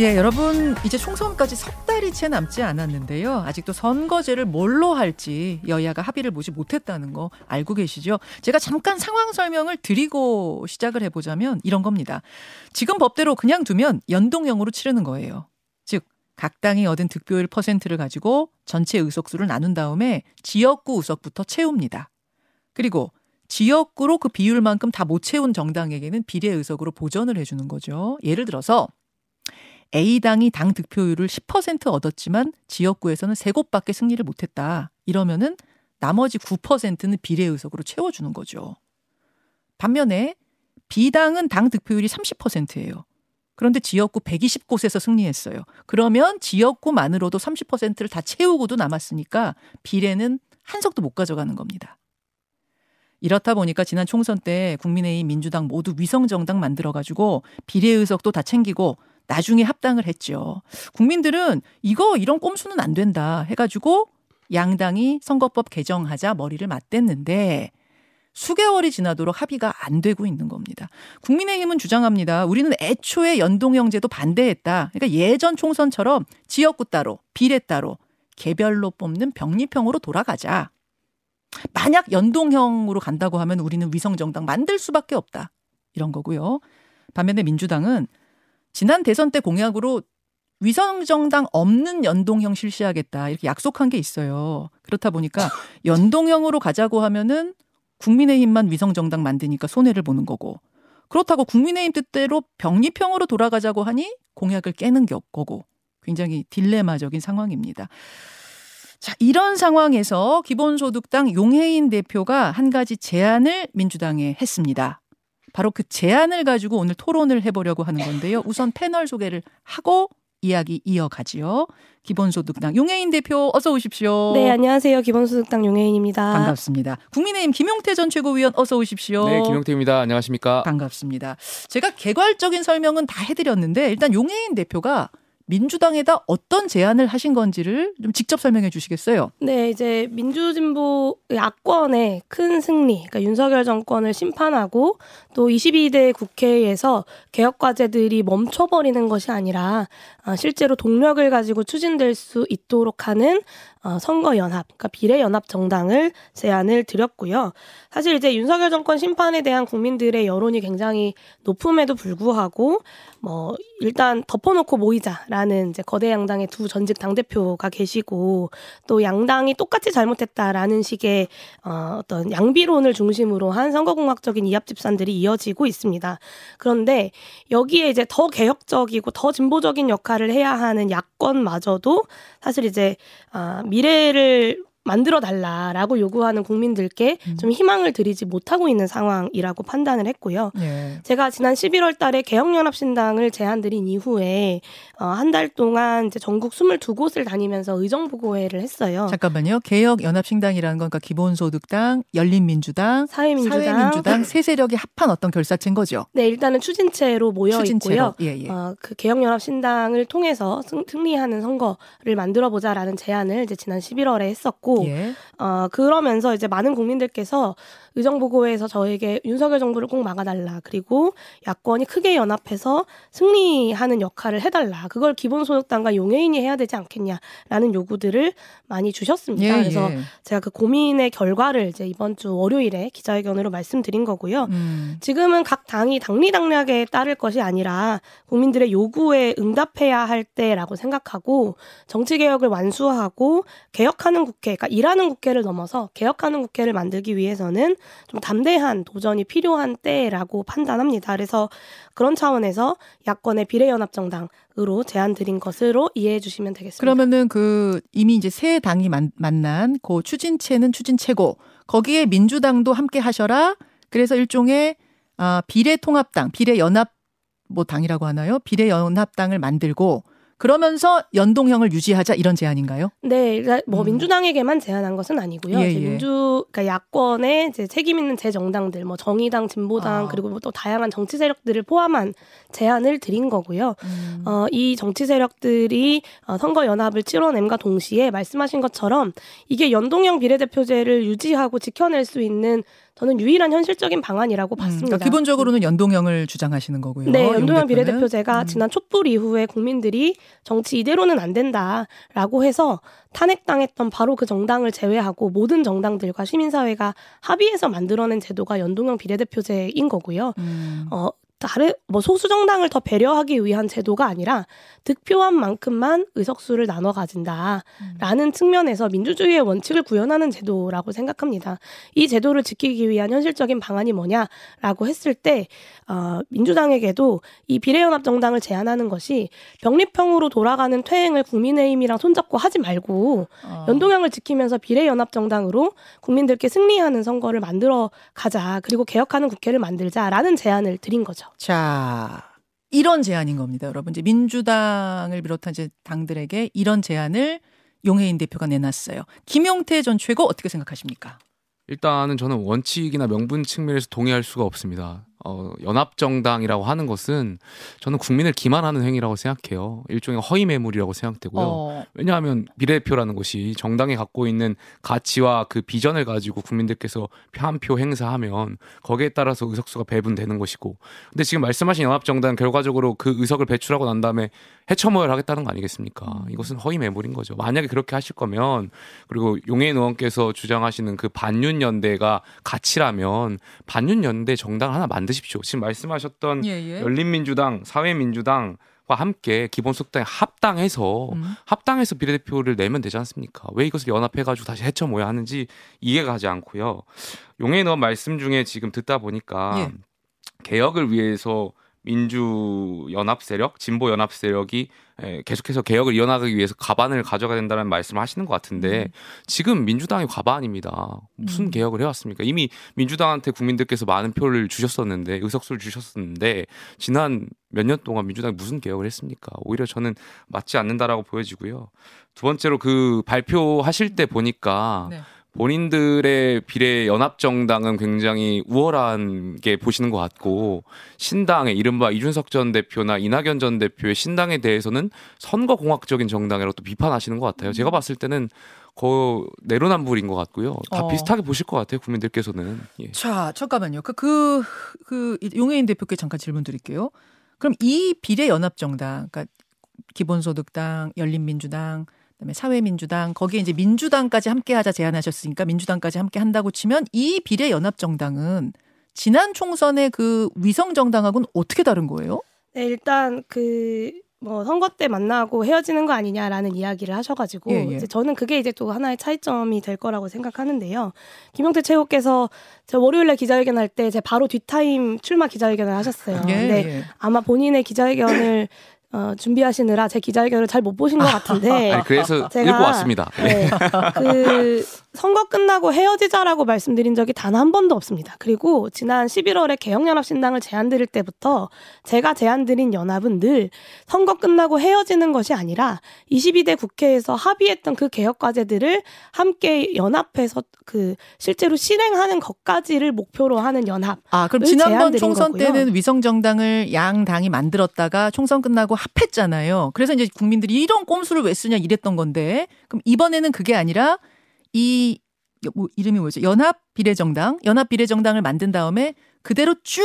예, 여러분 이제 총선까지 석 달이 채 남지 않았는데요. 아직도 선거제를 뭘로 할지 여야가 합의를 보지 못했다는 거 알고 계시죠? 제가 잠깐 상황 설명을 드리고 시작을 해보자면 이런 겁니다. 지금 법대로 그냥 두면 연동형으로 치르는 거예요. 즉, 각 당이 얻은 득표율 퍼센트를 가지고 전체 의석수를 나눈 다음에 지역구 의석부터 채웁니다. 그리고 지역구로 그 비율만큼 다 못 채운 정당에게는 비례 의석으로 보전을 해주는 거죠. 예를 들어서 A당이 당 득표율을 10% 얻었지만 지역구에서는 세 곳밖에 승리를 못했다. 이러면은 나머지 9%는 비례의석으로 채워주는 거죠. 반면에 B당은 당 득표율이 30%예요. 그런데 지역구 120곳에서 승리했어요. 그러면 지역구만으로도 30%를 다 채우고도 남았으니까 비례는 한 석도 못 가져가는 겁니다. 이렇다 보니까 지난 총선 때 국민의힘 민주당 모두 위성 정당 만들어 가지고 비례 의석도 다 챙기고 나중에 합당을 했죠. 국민들은 이거 이런 꼼수는 안 된다 해가지고 양당이 선거법 개정하자 머리를 맞댔는데 수개월이 지나도록 합의가 안 되고 있는 겁니다. 국민의힘은 주장합니다. 우리는 애초에 연동형제도 반대했다. 그러니까 예전 총선처럼 지역구 따로, 비례 따로, 개별로 뽑는 병립형으로 돌아가자. 만약 연동형으로 간다고 하면 우리는 위성정당 만들 수밖에 없다. 이런 거고요. 반면에 민주당은 지난 대선 때 공약으로 위성정당 없는 연동형 실시하겠다 이렇게 약속한 게 있어요. 그렇다 보니까 연동형으로 가자고 하면은 국민의힘만 위성정당 만드니까 손해를 보는 거고 그렇다고 국민의힘 뜻대로 병립형으로 돌아가자고 하니 공약을 깨는 게 없고 굉장히 딜레마적인 상황입니다. 자, 이런 상황에서 기본소득당 용해인 대표가 한 가지 제안을 민주당에 했습니다. 바로 그 제안을 가지고 오늘 토론을 해보려고 하는 건데요. 우선 패널 소개를 하고 이야기 이어가지요. 기본소득당 용혜인 대표 어서 오십시오. 네, 안녕하세요. 기본소득당 용혜인입니다. 반갑습니다. 국민의힘 김용태 전 최고위원 어서 오십시오. 네, 김용태입니다. 안녕하십니까? 반갑습니다. 제가 개괄적인 설명은 다 해드렸는데 일단 용혜인 대표가 민주당에다 어떤 제안을 하신 건지를 좀 직접 설명해 주시겠어요? 네, 이제 민주진보 야권의 큰 승리, 그러니까 윤석열 정권을 심판하고 또 22대 국회에서 개혁 과제들이 멈춰버리는 것이 아니라 어, 실제로 동력을 가지고 추진될 수 있도록 하는 어, 선거 연합, 그러니까 비례 연합 정당을 제안을 드렸고요. 사실 이제 윤석열 정권 심판에 대한 국민들의 여론이 굉장히 높음에도 불구하고 뭐 일단 덮어놓고 모이자라는 이제 거대 양당의 두 전직 당 대표가 계시고 또 양당이 똑같이 잘못했다라는 식의 어, 어떤 양비론을 중심으로 한 선거공학적인 이합 집산들이 이어지고 있습니다. 그런데 여기에 이제 더 개혁적이고 더 진보적인 역할을 해야 하는 야권마저도 사실 이제 아, 미래를 만들어 달라라고 요구하는 국민들께 음. 좀 희망을 드리지 못하고 있는 상황이라고 판단을 했고요. 예. 제가 지난 11월 달에 개혁연합신당을 제안드린 이후에 어, 한 달 동안 이제 전국 22곳을 다니면서 의정부고회를 했어요. 잠깐만요. 개혁연합신당이라는 건 그러니까 기본소득당, 열린민주당, 사회민주당, 사회민주당 세 세력이 합한 어떤 결사체인 거죠. 네, 일단은 추진체로 모여 추진체로. 있고요. 예, 예. 어, 그 개혁연합신당을 통해서 승, 승리하는 선거를 만들어 보자라는 제안을 이제 지난 11월에 했었고 있고 예. 어, 그러면서 이제 많은 국민들께서 의정부고에서 저에게 윤석열 정부를 꼭 막아달라 그리고 야권이 크게 연합해서 승리하는 역할을 해달라 그걸 기본소득당과 용해인이 해야 되지 않겠냐라는 요구들을 많이 주셨습니다. 예, 그래서 예. 제가 그 고민의 결과를 이제 이번 주 월요일에 기자회견으로 말씀드린 거고요. 음. 지금은 각 당이 당리당략에 따를 것이 아니라 국민들의 요구에 응답해야 할 때라고 생각하고 정치 개혁을 완수하고 개혁하는 국회, 그러니까 일하는 국회를 넘어서 개혁하는 국회를 만들기 위해서는 좀 담대한 도전이 필요한 때라고 판단합니다. 그래서 그런 차원에서 야권의 비례연합정당으로 제안 드린 것으로 이해해 주시면 되겠습니다. 그러면은 그 이미 이제 새 당이 만, 만난 그 추진체는 추진체고 거기에 민주당도 함께 하셔라. 그래서 일종의 아, 비례통합당, 비례연합 뭐 당이라고 하나요? 비례연합당을 만들고 그러면서 연동형을 유지하자 이런 제안인가요? 네, 그러니까 뭐 음. 민주당에게만 제안한 것은 아니고요. 예, 예. 민주 그러니까 야권의 이제 책임 있는 제 정당들, 뭐 정의당, 진보당 아. 그리고 뭐또 다양한 정치 세력들을 포함한 제안을 드린 거고요. 음. 어, 이 정치 세력들이 어, 선거 연합을 치러냄과 동시에 말씀하신 것처럼 이게 연동형 비례대표제를 유지하고 지켜낼 수 있는 저는 유일한 현실적인 방안이라고 봤습니다. 그러니까 기본적으로는 연동형을 주장하시는 거고요. 네, 용 연동형. 비례대표제가 음. 지난 촛불 이후에 국민들이 정치 이대로는 안 된다라고 해서 탄핵당했던 바로 그 정당을 제외하고 모든 정당들과 시민사회가 합의해서 만들어낸 제도가 연동형 비례대표제인 거고요. 음. 어, 다른 뭐 소수 정당을 더 배려하기 위한 제도가 아니라 득표한 만큼만 의석수를 나눠 가진다라는 측면에서 민주주의의 원칙을 구현하는 제도라고 생각합니다. 이 제도를 지키기 위한 현실적인 방안이 뭐냐라고 했을 때 어, 민주당에게도 이 비례연합 정당을 제안하는 것이 병립형으로 돌아가는 퇴행을 국민의힘이랑 손잡고 하지 말고 어. 연동형을 지키면서 비례연합 정당으로 국민들께 승리하는 선거를 만들어 가자 그리고 개혁하는 국회를 만들자라는 제안을 드린 거죠. 자, 이런 제안인 겁니다, 여러분. 이제 민주당을 비롯한 이제 당들에게 이런 제안을 용해인 대표가 내놨어요. 김용태 전 최고 어떻게 생각하십니까? 일단은 저는 원칙이나 명분 측면에서 동의할 수가 없습니다. 어, 연합정당이라고 하는 것은 저는 국민을 기만하는 행위라고 생각해요. 일종의 허위 매물이라고 생각되고요. 어, 왜냐하면 비례대표라는 것이 정당이 갖고 있는 가치와 그 비전을 가지고 국민들께서 한 표 행사하면 거기에 따라서 의석수가 배분되는 것이고 근데 지금 말씀하신 연합정당 결과적으로 그 의석을 배출하고 난 다음에 해처모열 하겠다는 거 아니겠습니까? 이것은 허위 매물인 거죠. 만약에 그렇게 하실 거면 그리고 용해인 의원께서 주장하시는 그 반윤연대가 가치라면 반윤연대 정당 하나 만 드십시오. 지금 말씀하셨던 예, 예. 열린민주당, 사회민주당 과 함께 기본소득당에 합당해서 음. 합당해서 비례대표를 내면 되지 않습니까? 왜 이것을 연합해가지고 다시 해쳐 모야 하는지 이해가 가지 않고요. 용해 의원 말씀 중에 지금 듣다 보니까 예. 개혁을 위해서 민주 연합 세력, 진보 연합 세력이 에, 계속해서 개혁을 이어나가기 위해서 가반을 가져가야 된다는 말씀을 하시는 것 같은데 음. 지금 민주당이 가반입니다. 무슨 음. 개혁을 해왔습니까? 이미 민주당한테 국민들께서 많은 표를 주셨었는데 의석수를 주셨었는데 지난 몇 년 동안 민주당이 무슨 개혁을 했습니까? 오히려 저는 맞지 않는다라고 보여지고요. 두 번째로 그 발표하실 때 보니까 네. 본인들의 비례 연합 정당은 굉장히 우월하게 보시는 것 같고 신당의 이른바 이준석 전 대표나 이낙연 전 대표의 신당에 대해서는 선거 공학적인 정당이라고 또 비판하시는 것 같아요. 제가 봤을 때는 거 내로남불인 것 같고요. 다 어. 비슷하게 보실 것 같아요. 국민들께서는. 예. 자, 잠깐만요. 그, 그, 그, 용해인 대표께 잠깐 질문 드릴게요. 그럼 이 비례 연합정당, 그러니까 기본소득당, 열린민주당, 그다음에 사회민주당, 거기에 이제 민주당까지 함께 하자 제안하셨으니까 민주당까지 함께 한다고 치면 이 비례 연합정당은 지난 총선의 그 위성 정당하고는 어떻게 다른 거예요? 네, 일단 그 뭐 선거 때 만나고 헤어지는 거 아니냐라는 이야기를 하셔가지고 예, 예. 이제 저는 그게 이제 또 하나의 차이점이 될 거라고 생각하는데요. 김용태 최고께서 제 월요일날 기자회견 할 때 제 바로 뒷타임 출마 기자회견을 하셨어요. 예, 근데 예. 아마 본인의 기자회견을 어, 준비하시느라 제 기자회견을 잘 못 보신 것 같은데 아니, 그래서 제가- 읽고 왔습니다. 예. 네. 그 선거 끝나고 헤어지자라고 말씀드린 적이 단 한 번도 없습니다. 그리고 지난 11월에 개혁연합신당을 제안드릴 때부터 제가 제안드린 연합은 늘 선거 끝나고 헤어지는 것이 아니라 22대 국회에서 합의했던 그 개혁 과제들을 함께 연합해서 그 실제로 실행하는 것까지를 목표로 하는 연합. 아, 그럼 을 지난번 총선 거고요. 때는 위성 정당을 양 당이 만들었다가 총선 끝나고 합했잖아요. 그래서 이제 국민들이 이런 꼼수를 왜 쓰냐 이랬던 건데, 그럼 이번에는 그게 아니라 이, 뭐, 이름이 뭐죠? 연합 비례정당? 연합 비례정당을 만든 다음에 그대로 쭉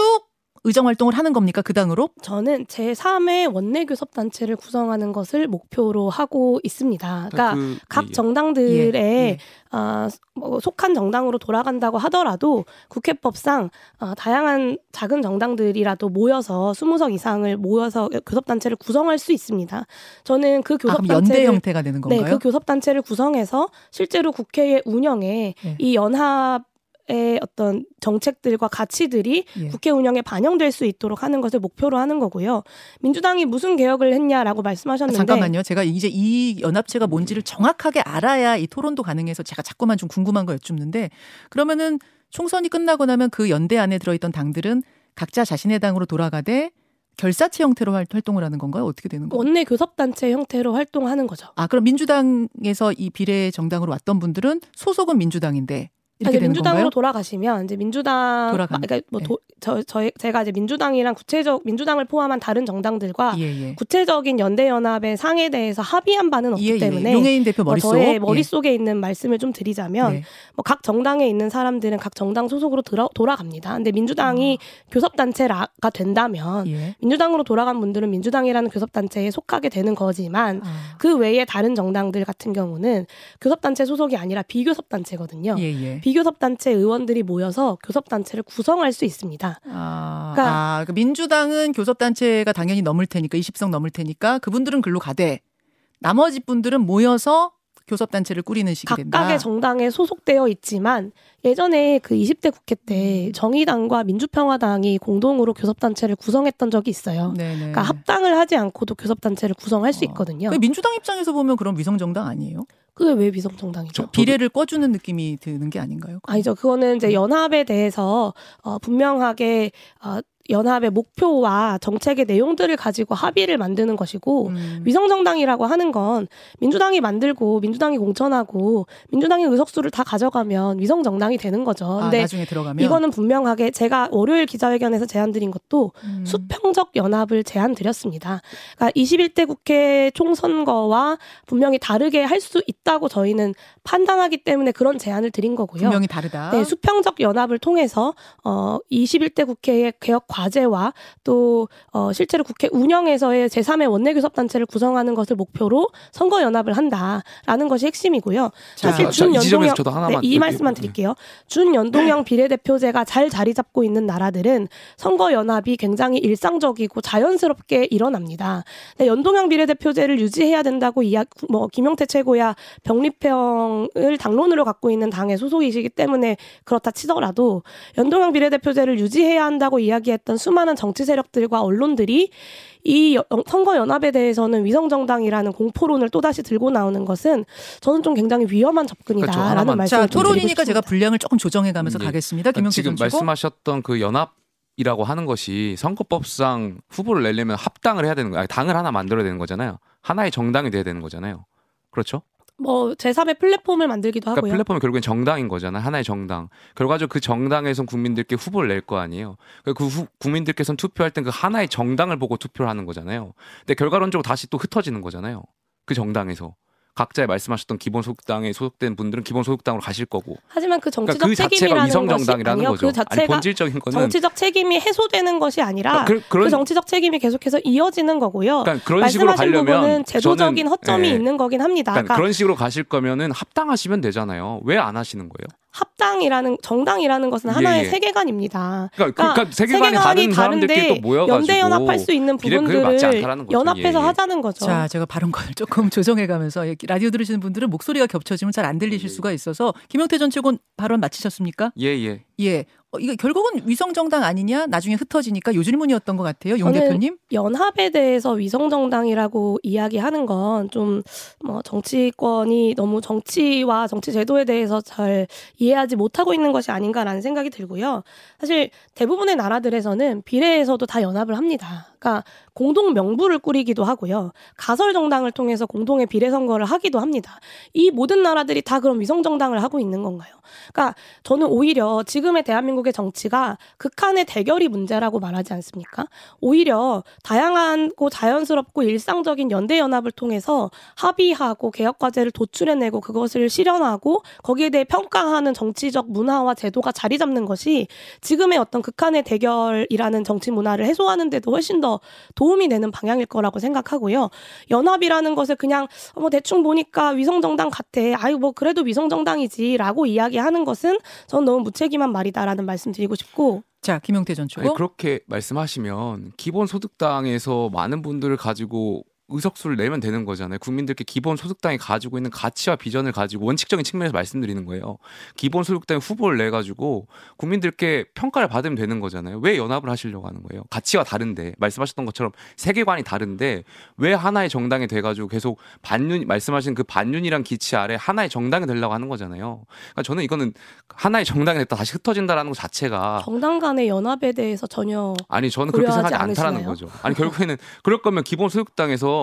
의정 활동을 하는 겁니까? 그 당으로? 저는 제3의 원내 교섭 단체를 구성하는 것을 목표로 하고 있습니다. 그러니까 그, 각 예. 정당들의 예. 어, 뭐 속한 정당으로 돌아간다고 하더라도 국회법상 어, 다양한 작은 정당들이라도 모여서 20석 이상을 모여서 교섭 단체를 구성할 수 있습니다. 저는 그 아, 그럼 연대 교섭단체를 형태가 되는 네, 건가요? 그 교섭 단체를 구성해서 실제로 국회의 운영에 예. 이 연합 의 어떤 정책들과 가치들이 예. 국회 운영에 반영될 수 있도록 하는 것을 목표로 하는 거고요. 민주당이 무슨 개혁을 했냐라고 아, 말씀하셨는데 잠깐만요. 제가 이제 이 연합체가 뭔지를 정확하게 알아야 이 토론도 가능해서 제가 자꾸만 좀 궁금한 거 여쭙는데 그러면은 총선이 끝나고 나면 그 연대 안에 들어있던 당들은 각자 자신의 당으로 돌아가되 결사체 형태로 활- 활동을 하는 건가요? 어떻게 되는 거예요? 원내 교섭단체 형태로 활동하는 거죠. 아, 그럼 민주당에서 이 비례 정당으로 왔던 분들은 소속은 민주당인데 이렇게 아니, 민주당으로 건가요? 돌아가시면 이제 민주당 돌아간- 그러니까 뭐 네. 도, 저, 저 제가 이제 민주당이랑 구체적 민주당을 포함한 다른 정당들과 예, 예. 구체적인 연대 연합의 상에 대해서 합의한 바는 없기 예, 예. 때문에 용해인 대표 뭐 머릿속. 저의 예. 머릿속에 있는 말씀을 좀 드리자면 네. 뭐각 정당에 있는 사람들은 각 정당 소속으로 들어, 돌아갑니다. 근데 민주당이 교섭 단체가 된다면 예. 민주당으로 돌아간 분들은 민주당이라는 교섭 단체에 속하게 되는 거지만 아. 그 외에 다른 정당들 같은 경우는 교섭 단체 소속이 아니라 비교섭 단체거든요. 비교섭단체 의원들이 모여서 교섭단체를 구성할 수 있습니다. 아, 그러니까- 아, 그러니까 민주당은 교섭단체가 당연히 넘을 테니까 20석 넘을 테니까 그분들은 글로 가되 나머지 분들은 모여서 교섭단체를 꾸리는 식이 된다. 각각의 정당에 소속되어 있지만 예전에 그 20대 국회 음. 때 정의당과 민주평화당이 공동으로 교섭단체를 구성했던 적이 있어요. 네네. 그러니까 합당을 하지 않고도 교섭단체를 구성할 수 어. 있거든요. 그 민주당 입장에서 보면 그럼 위성정당 아니에요? 그게 왜 위성정당이죠? 저- 비례를 꺼주는 느낌이 드는 게 아닌가요? 아니죠. 그거는 이제 연합에 대해서 어, 분명하게 어, 연합의 목표와 정책의 내용들을 가지고 합의를 만드는 것이고 음. 위성정당이라고 하는 건 민주당이 만들고 민주당이 공천하고 민주당의 의석수를 다 가져가면 위성정당이 되는 거죠. 아, 근데 나중에 들어가면 이거는 분명하게 제가 월요일 기자회견에서 제안드린 것도 음. 수평적 연합을 제안드렸습니다. 그러니까 21대 국회 총선거와 분명히 다르게 할 수 있다고 저희는 판단하기 때문에 그런 제안을 드린 거고요. 분명히 다르다. 네, 수평적 연합을 통해서 어 21대 국회의 개혁 과제와 또 어, 실제로 국회 운영에서의 제3의 원내교섭 단체를 구성하는 것을 목표로 선거 연합을 한다라는 것이 핵심이고요. 자, 사실 준연동형 네, 이 말씀만 네. 드릴게요. 준연동형 비례대표제가 잘 자리 잡고 있는 나라들은 선거 연합이 굉장히 일상적이고 자연스럽게 일어납니다. 네, 연동형 비례대표제를 유지해야 된다고 이야 뭐 김용태 최고야 병립형을 당론으로 갖고 있는 당의 소속이시기 때문에 그렇다 치더라도 연동형 비례대표제를 유지해야 한다고 이야기했 던 수많은 정치 세력들과 언론들이 이 여- 선거 연합에 대해서는 위성 정당이라는 공포론을 또다시 들고 나오는 것은 저는 좀 굉장히 위험한 그렇죠. 접근이다라는 하나만. 말씀을 자 토론이니까 제가 싶습니다. 분량을 조금 조정해 가면서 예. 가겠습니다. 김영태 지금 전 주고. 말씀하셨던 그 연합 이라고 하는 것이 선거법상 후보를 내려면 합당을 해야 되는 거예요. 당을 하나 만들어야 되는 거잖아요. 하나의 정당이 돼야 되는 거잖아요. 그렇죠? 뭐 제3의 플랫폼을 만들기도 그러니까 하고요. 플랫폼이 결국엔 정당인 거잖아요. 하나의 정당. 결과적으로 그 정당에선 국민들께 후보를 낼 거 아니에요. 그 후- 국민들께서는 투표할 땐 그 하나의 정당을 보고 투표를 하는 거잖아요. 근데 결과론적으로 다시 또 흩어지는 거잖아요. 그 정당에서. 각자의 말씀하셨던 기본 소득당에 소속된 분들은 기본 소득당으로 가실 거고. 하지만 그 정치적 그러니까 그 자체가 책임이라는 위성 정당이라는. 거죠. 그 자체가 아니 본질적인 거는 정치적 책임이 해소되는 것이 아니라 그러니까 그, 그 그런 정치적 책임이 계속해서 이어지는 거고요. 그러니까 그런 식으로 말씀하신 가려면 부분은 제도적인 저는, 허점이 예. 있는 거긴 합니다. 그러니까 그러니까 그런 식으로 가실 거면은 합당하시면 되잖아요. 왜 안 하시는 거예요? 합당이라는 정당이라는 것은 예, 하나의 예. 세계관입니다. 그러니까, 그러니까 그러니까 세계관이 다른 사람들끼리 또 모여가지고 연대 연합할 수 있는 부분들을. 연합해서 예, 예. 하자는 거죠. 자, 제가 발언권을 조금 조정해가면서 예, 라디오 들으시는 분들은 목소리가 겹쳐지면 잘 안 들리실 수가 있어서 김영태 전 최고는 발언 마치셨습니까? 예, 예. 예. 어, 이거 결국은 위성정당 아니냐? 나중에 흩어지니까 요 질문이었던 것 같아요. 용 대표님. 연합에 대해서 위성정당이라고 이야기하는 건 좀 뭐 정치권이 너무 정치와 정치 제도에 대해서 잘 이해하지 못하고 있는 것이 아닌가라는 생각이 들고요. 사실 대부분의 나라들에서는 비례에서도 다 연합을 합니다. 그러니까 공동 명부를 꾸리기도 하고요. 가설 정당을 통해서 공동의 비례 선거를 하기도 합니다. 이 모든 나라들이 다 그런 위성 정당을 하고 있는 건가요? 그러니까 저는 오히려 지금의 대한민국의 정치가 극한의 대결이 문제라고 말하지 않습니까? 오히려 다양하고 자연스럽고 일상적인 연대 연합을 통해서 합의하고 개혁 과제를 도출해내고 그것을 실현하고 거기에 대해 평가하는 정치적 문화와 제도가 자리 잡는 것이 지금의 어떤 극한의 대결이라는 정치 문화를 해소하는 데도 훨씬 더 도움이 되는 방향일 거라고 생각하고요. 연합이라는 것을 그냥 어, 뭐 대충 보니까 위성정당 같아. 아유 뭐 그래도 위성정당이지라고 이야기하는 것은 저는 너무 무책임한 말이다라는 말씀 드리고 싶고 자, 김영태 전 최고. 그렇게 말씀하시면 기본소득당에서 많은 분들을 가지고 의석수를 내면 되는 거잖아요. 국민들께 기본 소득당이 가지고 있는 가치와 비전을 가지고 원칙적인 측면에서 말씀드리는 거예요. 기본 소득당 후보를 내 가지고 국민들께 평가를 받으면 되는 거잖아요. 왜 연합을 하시려고 하는 거예요? 가치가 다른데 말씀하셨던 것처럼 세계관이 다른데 왜 하나의 정당이 돼 가지고 계속 반윤 말씀하신 그 반윤이란 기치 아래 하나의 정당이 되려고 하는 거잖아요. 그러니까 저는 이거는 하나의 정당이 됐다 다시 흩어진다라는 것 자체가 정당 간의 연합에 대해서 전혀 아니 저는 그렇게 생각하지 않다라는? 거죠. 아니 결국에는 그럴 거면 기본 소득당에서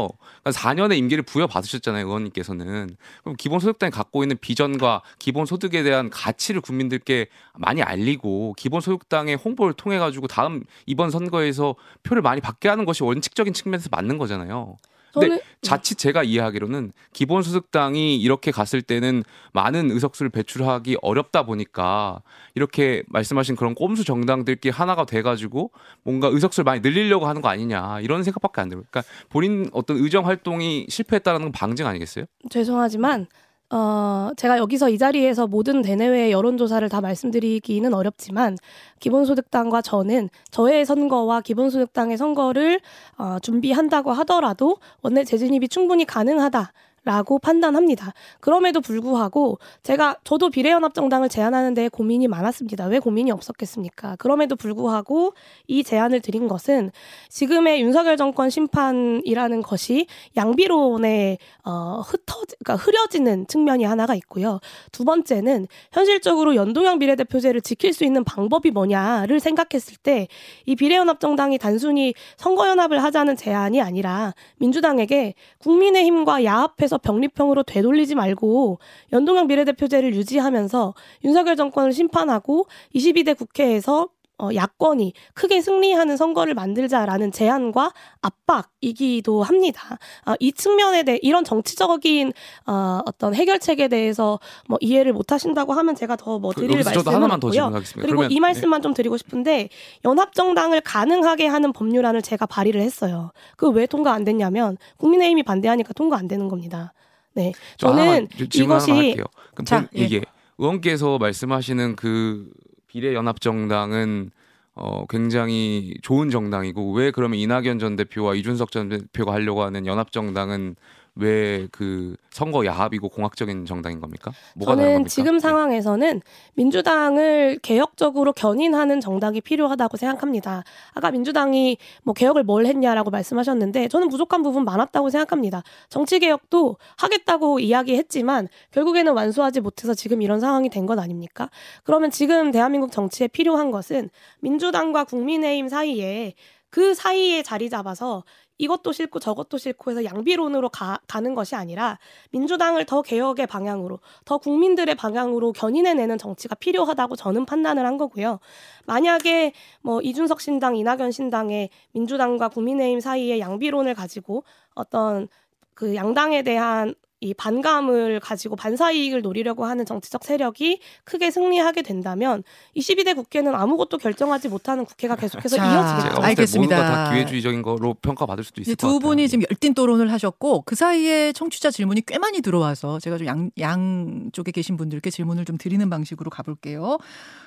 그래서 4년의 임기를 부여받으셨잖아요, 의원님께서는. 그럼 기본소득당이 갖고 있는 비전과 기본소득에 대한 가치를 국민들께 많이 알리고 기본소득당의 홍보를 통해 가지고 다음 이번 선거에서 표를 많이 받게 하는 것이 원칙적인 측면에서 맞는 거잖아요. 근데 자칫 제가 이해하기로는 기본소득당이 이렇게 갔을 때는 많은 의석수를 배출하기 어렵다 보니까 이렇게 말씀하신 그런 꼼수 정당들끼리 하나가 돼가지고 뭔가 의석수를 많이 늘리려고 하는 거 아니냐 이런 생각밖에 안 들어요. 그러니까 본인 어떤 의정 활동이 실패했다는 건 방증 아니겠어요? 죄송하지만 어, 제가 여기서 이 자리에서 모든 대내외 여론조사를 다 말씀드리기는 어렵지만 기본소득당과 저는 저의 선거와 기본소득당의 선거를 어, 준비한다고 하더라도 원내 재진입이 충분히 가능하다. 라고 판단합니다. 그럼에도 불구하고 제가 저도 비례연합정당을 제안하는 데 고민이 많았습니다. 왜 고민이 없었겠습니까? 그럼에도 불구하고 이 제안을 드린 것은 지금의 윤석열 정권 심판이라는 것이 양비론에 어, 흩어 그러니까 흐려지는 측면이 하나가 있고요. 두 번째는 현실적으로 연동형 비례대표제를 지킬 수 있는 방법이 뭐냐를 생각했을 때 이 비례연합정당이 단순히 선거연합을 하자는 제안이 아니라 민주당에게 국민의힘과 야합해서 병립형으로 되돌리지 말고 연동형 비례대표제를 유지하면서 윤석열 정권을 심판하고 22대 국회에서 어, 야권이 크게 승리하는 선거를 만들자라는 제안과 압박이기도 합니다. 어, 이 측면에 대해 이런 정치적인 어, 어떤 해결책에 대해서 뭐 이해를 못 하신다고 하면 제가 더 뭐 드릴 말씀은 없고요. 질문하겠습니다. 그리고 그러면- 네. 이 말씀만 좀 드리고 싶은데 연합정당을 가능하게 하는 법률안을 제가 발의를 했어요. 그 왜 통과 안 됐냐면 국민의힘이 반대하니까 통과 안 되는 겁니다. 네, 저 저는 하나만, 이것이 자, 본- 예. 이게 의원께서 말씀하시는 그 비례연합정당은 어, 굉장히 좋은 정당이고 왜 그러면 이낙연 전 대표와 이준석 전 대표가 하려고 하는 연합정당은 왜 그 선거 야합이고 공학적인 정당인 겁니까? 뭐가 저는 겁니까? 지금 네. 상황에서는 민주당을 개혁적으로 견인하는 정당이 필요하다고 생각합니다. 아까 민주당이 뭐 개혁을 뭘 했냐라고 말씀하셨는데 저는 부족한 부분 많았다고 생각합니다. 정치 개혁도 하겠다고 이야기했지만 결국에는 완수하지 못해서 지금 이런 상황이 된것 아닙니까? 그러면 지금 대한민국 정치에 필요한 것은 민주당과 국민의힘 사이에 그 사이에 자리 잡아서 이것도 싫고 저것도 싫고 해서 양비론으로 가, 가는 것이 아니라 민주당을 더 개혁의 방향으로 더 국민들의 방향으로 견인해내는 정치가 필요하다고 저는 판단을 한 거고요. 만약에 뭐 이준석 신당, 이낙연 신당의 민주당과 국민의힘 사이에 양비론을 가지고 어떤 그 양당에 대한 이 반감을 가지고 반사이익을 노리려고 하는 정치적 세력이 크게 승리하게 된다면 22대 국회는 아무것도 결정하지 못하는 국회가 계속해서 자, 이어지겠죠. 알겠습니다. 모두가 다 기회주의적인 거로 평가받을 수도 있을 것두 같아요. 분이 예. 지금 열띤 토론을 하셨고 그 사이에 청취자 질문이 꽤 많이 들어와서 제가 좀 양, 양쪽에 계신 분들께 질문을 좀 드리는 방식으로 가볼게요.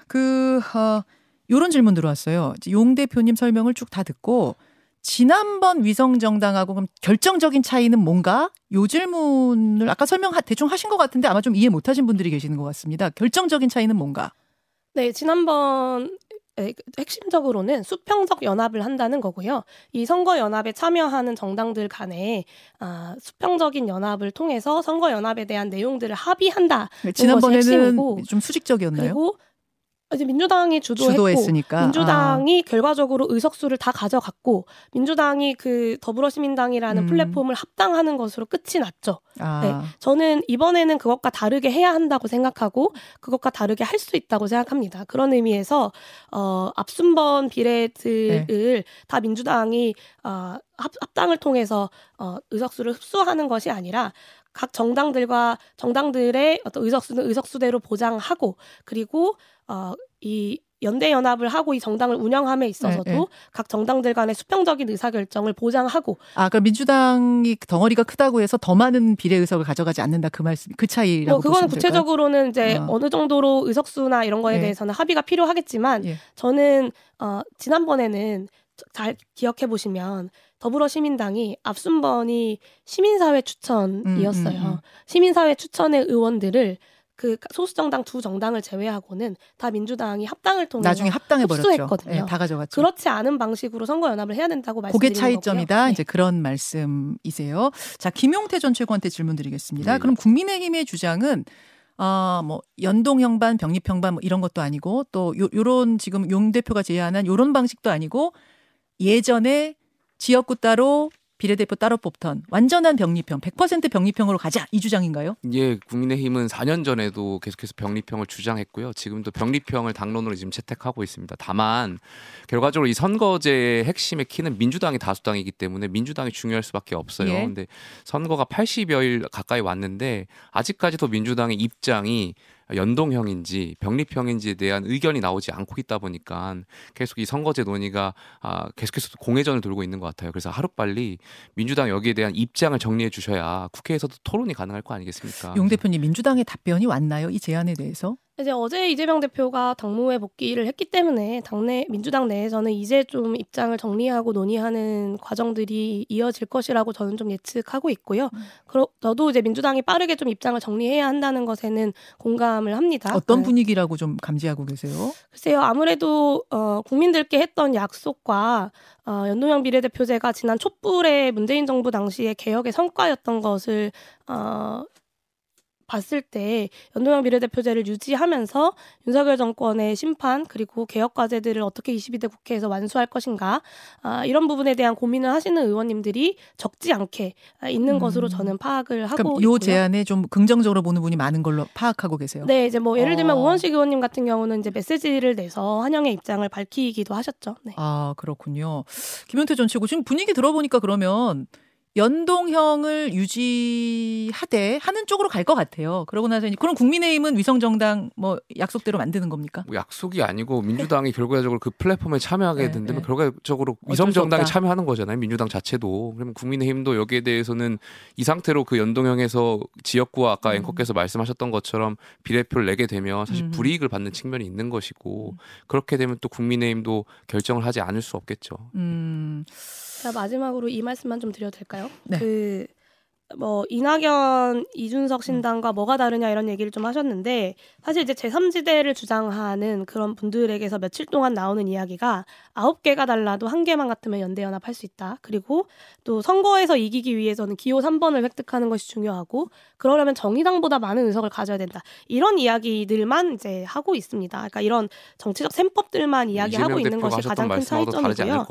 그, 어, 요런 질문 들어왔어요. 이제 용 대표님 설명을 쭉 다 듣고 지난번 위성정당하고 그럼 결정적인 차이는 뭔가? 요 질문을 아까 설명 하- 대충 하신 것 같은데 아마 좀 이해 못 하신 분들이 계시는 것 같습니다. 결정적인 차이는 뭔가? 네, 지난번 에, 핵심적으로는 수평적 연합을 한다는 거고요. 이 선거 연합에 참여하는 정당들 간에 아, 수평적인 연합을 통해서 선거 연합에 대한 내용들을 합의한다. 지난번에는 핵심이고, 좀 수직적이었나요? 그리고 이제 민주당이 주도했고 주도했으니까. 아. 민주당이 결과적으로 의석수를 다 가져갔고 민주당이 그 더불어시민당이라는 음. 플랫폼을 합당하는 것으로 끝이 났죠. 아, 네. 저는 이번에는 그것과 다르게 해야 한다고 생각하고 그것과 다르게 할 수 있다고 생각합니다. 그런 의미에서 어 앞순번 비례들을 네. 다 민주당이 어 합, 합당을 통해서 어 의석수를 흡수하는 것이 아니라 각 정당들과 정당들의 어떤 의석수는 의석수대로 보장하고 그리고 어 이 연대 연합을 하고 이 정당을 운영함에 있어서도 네, 네. 각 정당들 간의 수평적인 의사 결정을 보장하고 아, 그럼 민주당이 덩어리가 크다고 해서 더 많은 비례 의석을 가져가지 않는다 그 말씀, 그 차이라고 뭐 그거는 보시면 될까요? 구체적으로는 이제 어. 어느 정도로 의석수나 이런 거에 예. 대해서는 합의가 필요하겠지만 예. 저는 어 지난번에는 잘 기억해 보시면 더불어시민당이 앞순번이 시민사회 추천이었어요. 음, 음, 음. 시민사회 추천의 의원들을 그 소수 정당 두 정당을 제외하고는 다 민주당이 합당을 통해서 나중에 합당해 버렸죠. 흡수했거든요. 예, 다 가져갔죠. 그렇지 않은 방식으로 선거 연합을 해야 된다고 그게 말씀드리는 차이점이다. 거고요. 네. 이제 그런 말씀이세요. 자, 김용태 전 최고한테 질문 드리겠습니다. 네. 그럼 국민의힘의 주장은 아, 뭐 연동 형반, 병립 형반 뭐 이런 것도 아니고 또 요, 요런 지금 용 대표가 제안한 요런 방식도 아니고 예전에 지역구 따로 비례대표 따로 뽑던 완전한 병리평, 100% 병리평으로 가자 이 주장인가요? 예, 국민의힘은 4년 전에도 계속해서 병리평을 주장했고요. 지금도 병리평을 당론으로 지금 채택하고 있습니다. 다만 결과적으로 이 선거제의 핵심의 키는 민주당이 다수당이기 때문에 민주당이 중요할 수밖에 없어요. 예. 근데 선거가 80여일 가까이 왔는데 아직까지도 민주당의 입장이 연동형인지 병립형인지에 대한 의견이 나오지 않고 있다 보니까 계속 이 선거제 논의가 아, 계속해서 공회전을 돌고 있는 것 같아요. 그래서 하루빨리 민주당 여기에 대한 입장을 정리해 주셔야 국회에서도 토론이 가능할 거 아니겠습니까? 용 대표님 민주당의 답변이 왔나요? 이 제안에 대해서? 이제 어제 이재명 대표가 당무에 복귀를 했기 때문에 당내 민주당 내에서는 이제 좀 입장을 정리하고 논의하는 과정들이 이어질 것이라고 저는 좀 예측하고 있고요. 음. 그러, 저도 이제 민주당이 빠르게 좀 입장을 정리해야 한다는 것에는 공감을 합니다. 어떤 네. 분위기라고 좀 감지하고 계세요? 글쎄요, 아무래도 어, 국민들께 했던 약속과 어, 연동형 비례대표제가 지난 촛불의 문재인 정부 당시의 개혁의 성과였던 것을 어, 봤을 때 연동형 비례대표제를 유지하면서 윤석열 정권의 심판 그리고 개혁 과제들을 어떻게 22대 국회에서 완수할 것인가 아, 이런 부분에 대한 고민을 하시는 의원님들이 적지 않게 아, 있는 음. 것으로 저는 파악을 하고 그럼 요. 제안에 좀 긍정적으로 보는 분이 많은 걸로 파악하고 계세요. 네, 이제 뭐 예를 들면 어. 우원식 의원님 같은 경우는 이제 메시지를 내서 환영의 입장을 밝히기도 하셨죠. 네. 아 그렇군요. 김현태 전 최고 지금 분위기 들어보니까 그러면 연동형을 유지하되 하는 쪽으로 갈 것 같아요. 그러고 나서 그럼 국민의힘은 위성정당 뭐 약속대로 만드는 겁니까? 뭐 약속이 아니고 민주당이 결과적으로 그 플랫폼에 참여하게 네, 된다면 네. 결과적으로 어쩔 위성 수 정당이 없다. 참여하는 거잖아요. 민주당 자체도. 그러면 국민의힘도 여기에 대해서는 이 상태로 그 연동형에서 지역구와 아까 음. 앵커께서 말씀하셨던 것처럼 비례표를 내게 되면 사실 음. 불이익을 받는 측면이 있는 것이고 음. 그렇게 되면 또 국민의힘도 결정을 하지 않을 수 없겠죠. 음, 자 마지막으로 이 말씀만 좀 드려도 될까요? 네. 그 뭐 이낙연, 이준석 신당과 뭐가 다르냐 이런 얘기를 좀 하셨는데 사실 이제 제3지대를 주장하는 그런 분들에게서 며칠 동안 나오는 이야기가 아홉 개가 달라도 한 개만 같으면 연대 연합할 수 있다. 그리고 또 선거에서 이기기 위해서는 기호 3번을 획득하는 것이 중요하고 그러려면 정의당보다 많은 의석을 가져야 된다. 이런 이야기들만 이제 하고 있습니다. 그러니까 이런 정치적 셈법들만 이야기하고 있는 것이 가장 큰 차이점이고요.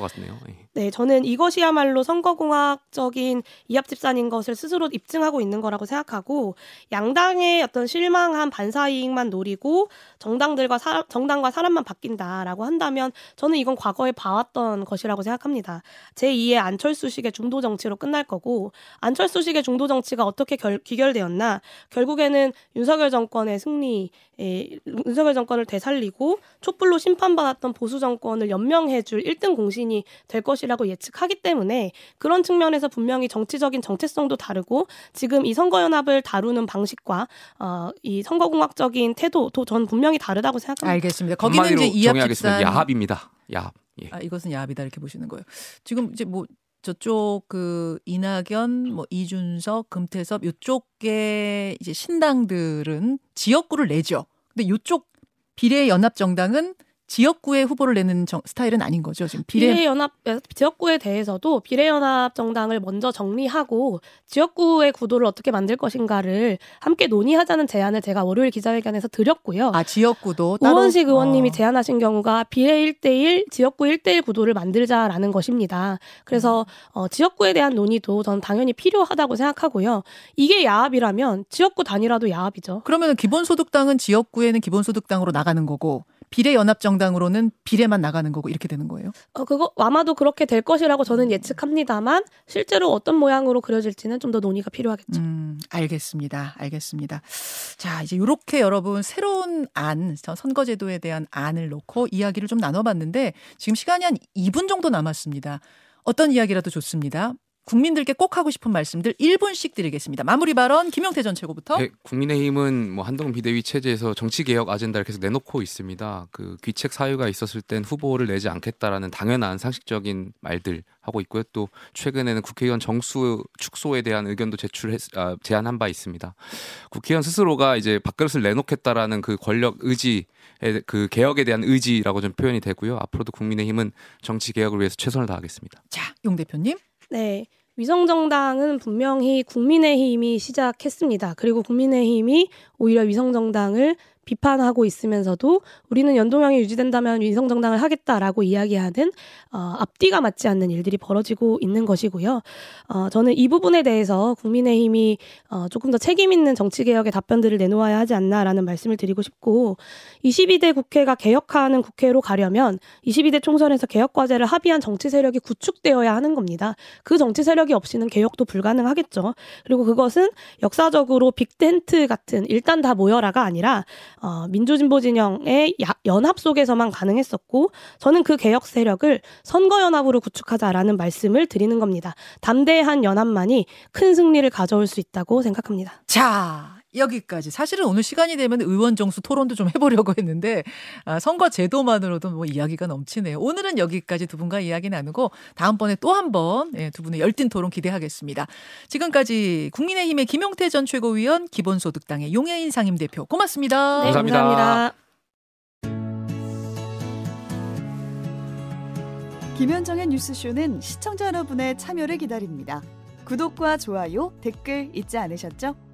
예. 네, 저는 이것이야말로 선거공학적인 이합집산인 것을 스스로 입증하고 있는 거라고 생각하고 양당의 어떤 실망한 반사이익만 노리고 정당들과 사, 정당과 사람만 바뀐다라고 한다면 저는 이건 과거 에 봐왔던 것이라고 생각합니다. 제2의 안철수식의 중도 정치로 끝날 거고 안철수식의 중도 정치가 어떻게 결, 귀결되었나 결국에는 윤석열 정권의 승리, 에, 윤석열 정권을 되살리고 촛불로 심판받았던 보수 정권을 연명해줄 1등 공신이 될 것이라고 예측하기 때문에 그런 측면에서 분명히 정치적인 정체성도 다르고 지금 이 선거연합을 다루는 방식과 어, 이 선거공학적인 태도도 전 분명히 다르다고 생각합니다. 알겠습니다. 거기는 이제 한마디로 정의하겠습니다. 야합입니다. 야합. 예. 아, 이것은 야합이다 이렇게 보시는 거예요. 지금 이제 뭐 저쪽 그 이낙연, 뭐 이준석, 금태섭 요쪽의 이제 신당들은 지역구를 내죠. 근데 요쪽 비례 연합 정당은 지역구에 후보를 내는 정- 스타일은 아닌 거죠. 지금 비례 비례 연합 지역구에 대해서도 비례 연합 정당을 먼저 정리하고 지역구의 구도를 어떻게 만들 것인가를 함께 논의하자는 제안을 제가 월요일 기자회견에서 드렸고요. 아 지역구도 따로 우원식 의원님이 어. 제안하신 경우가 비례 1대1 지역구 1대1 구도를 만들자라는 것입니다. 그래서 어, 지역구에 대한 논의도 전 당연히 필요하다고 생각하고요. 이게 야합이라면 지역구 단위라도 야합이죠. 그러면 기본소득당은 지역구에는 기본소득당으로 나가는 거고 비례연합정당으로는 비례만 나가는 거고 이렇게 되는 거예요. 어, 그거 아마도 그렇게 될 것이라고 저는 예측합니다만 실제로 어떤 모양으로 그려질지는 좀 더 논의가 필요하겠죠. 음, 알겠습니다. 알겠습니다. 자, 이제 이렇게 여러분 새로운 안, 저 선거제도에 대한 안을 놓고 이야기를 좀 나눠봤는데 지금 시간이 한 2분 정도 남았습니다. 어떤 이야기라도 좋습니다. 국민들께 꼭 하고 싶은 말씀들 1분씩 드리겠습니다. 마무리 발언 김용태 전 최고부터. 네, 국민의힘은 뭐 한동 비대위 체제에서 정치 개혁 아젠다를 계속 내놓고 있습니다. 그 귀책 사유가 있었을 땐 후보를 내지 않겠다라는 당연한 상식적인 말들 하고 있고요. 또 최근에는 국회의원 정수 축소에 대한 의견도 제출했 아, 제안한 바 있습니다. 국회의원 스스로가 이제 밥그릇을 내놓겠다라는 그 권력 의지 그 개혁에 대한 의지라고 좀 표현이 되고요. 앞으로도 국민의힘은 정치 개혁을 위해서 최선을 다하겠습니다. 자, 용 대표님. 네. 위성정당은 분명히 국민의힘이 시작했습니다. 그리고 국민의힘이 오히려 위성정당을 비판하고 있으면서도 우리는 연동형이 유지된다면 위성정당을 하겠다라고 이야기하는 어, 앞뒤가 맞지 않는 일들이 벌어지고 있는 것이고요. 어, 저는 이 부분에 대해서 국민의힘이 어, 조금 더 책임 있는 정치개혁의 답변들을 내놓아야 하지 않나라는 말씀을 드리고 싶고 22대 국회가 개혁하는 국회로 가려면 22대 총선에서 개혁 과제를 합의한 정치 세력이 구축되어야 하는 겁니다. 그 정치 세력이 없이는 개혁도 불가능하겠죠. 그리고 그것은 역사적으로 빅텐트 같은 일단 다 모여라가 아니라 어, 민주진보 진영의 야, 연합 속에서만 가능했었고 저는 그 개혁 세력을 선거 연합으로 구축하자라는 말씀을 드리는 겁니다. 담대한 연합만이 큰 승리를 가져올 수 있다고 생각합니다. 자, 여기까지. 사실은 오늘 시간이 되면 의원 정수 토론도 좀 해보려고 했는데 아, 선거 제도만으로도 뭐 이야기가 넘치네요. 오늘은 여기까지 두 분과 이야기 나누고 다음번에 또 한번 예, 두 분의 열띤 토론 기대하겠습니다. 지금까지 국민의힘의 김용태 전 최고위원, 기본소득당의 용해인 상임 대표 고맙습니다. 네, 감사합니다. 김현정의 뉴스쇼는 시청자 여러분의 참여를 기다립니다. 구독과 좋아요, 댓글 잊지 않으셨죠?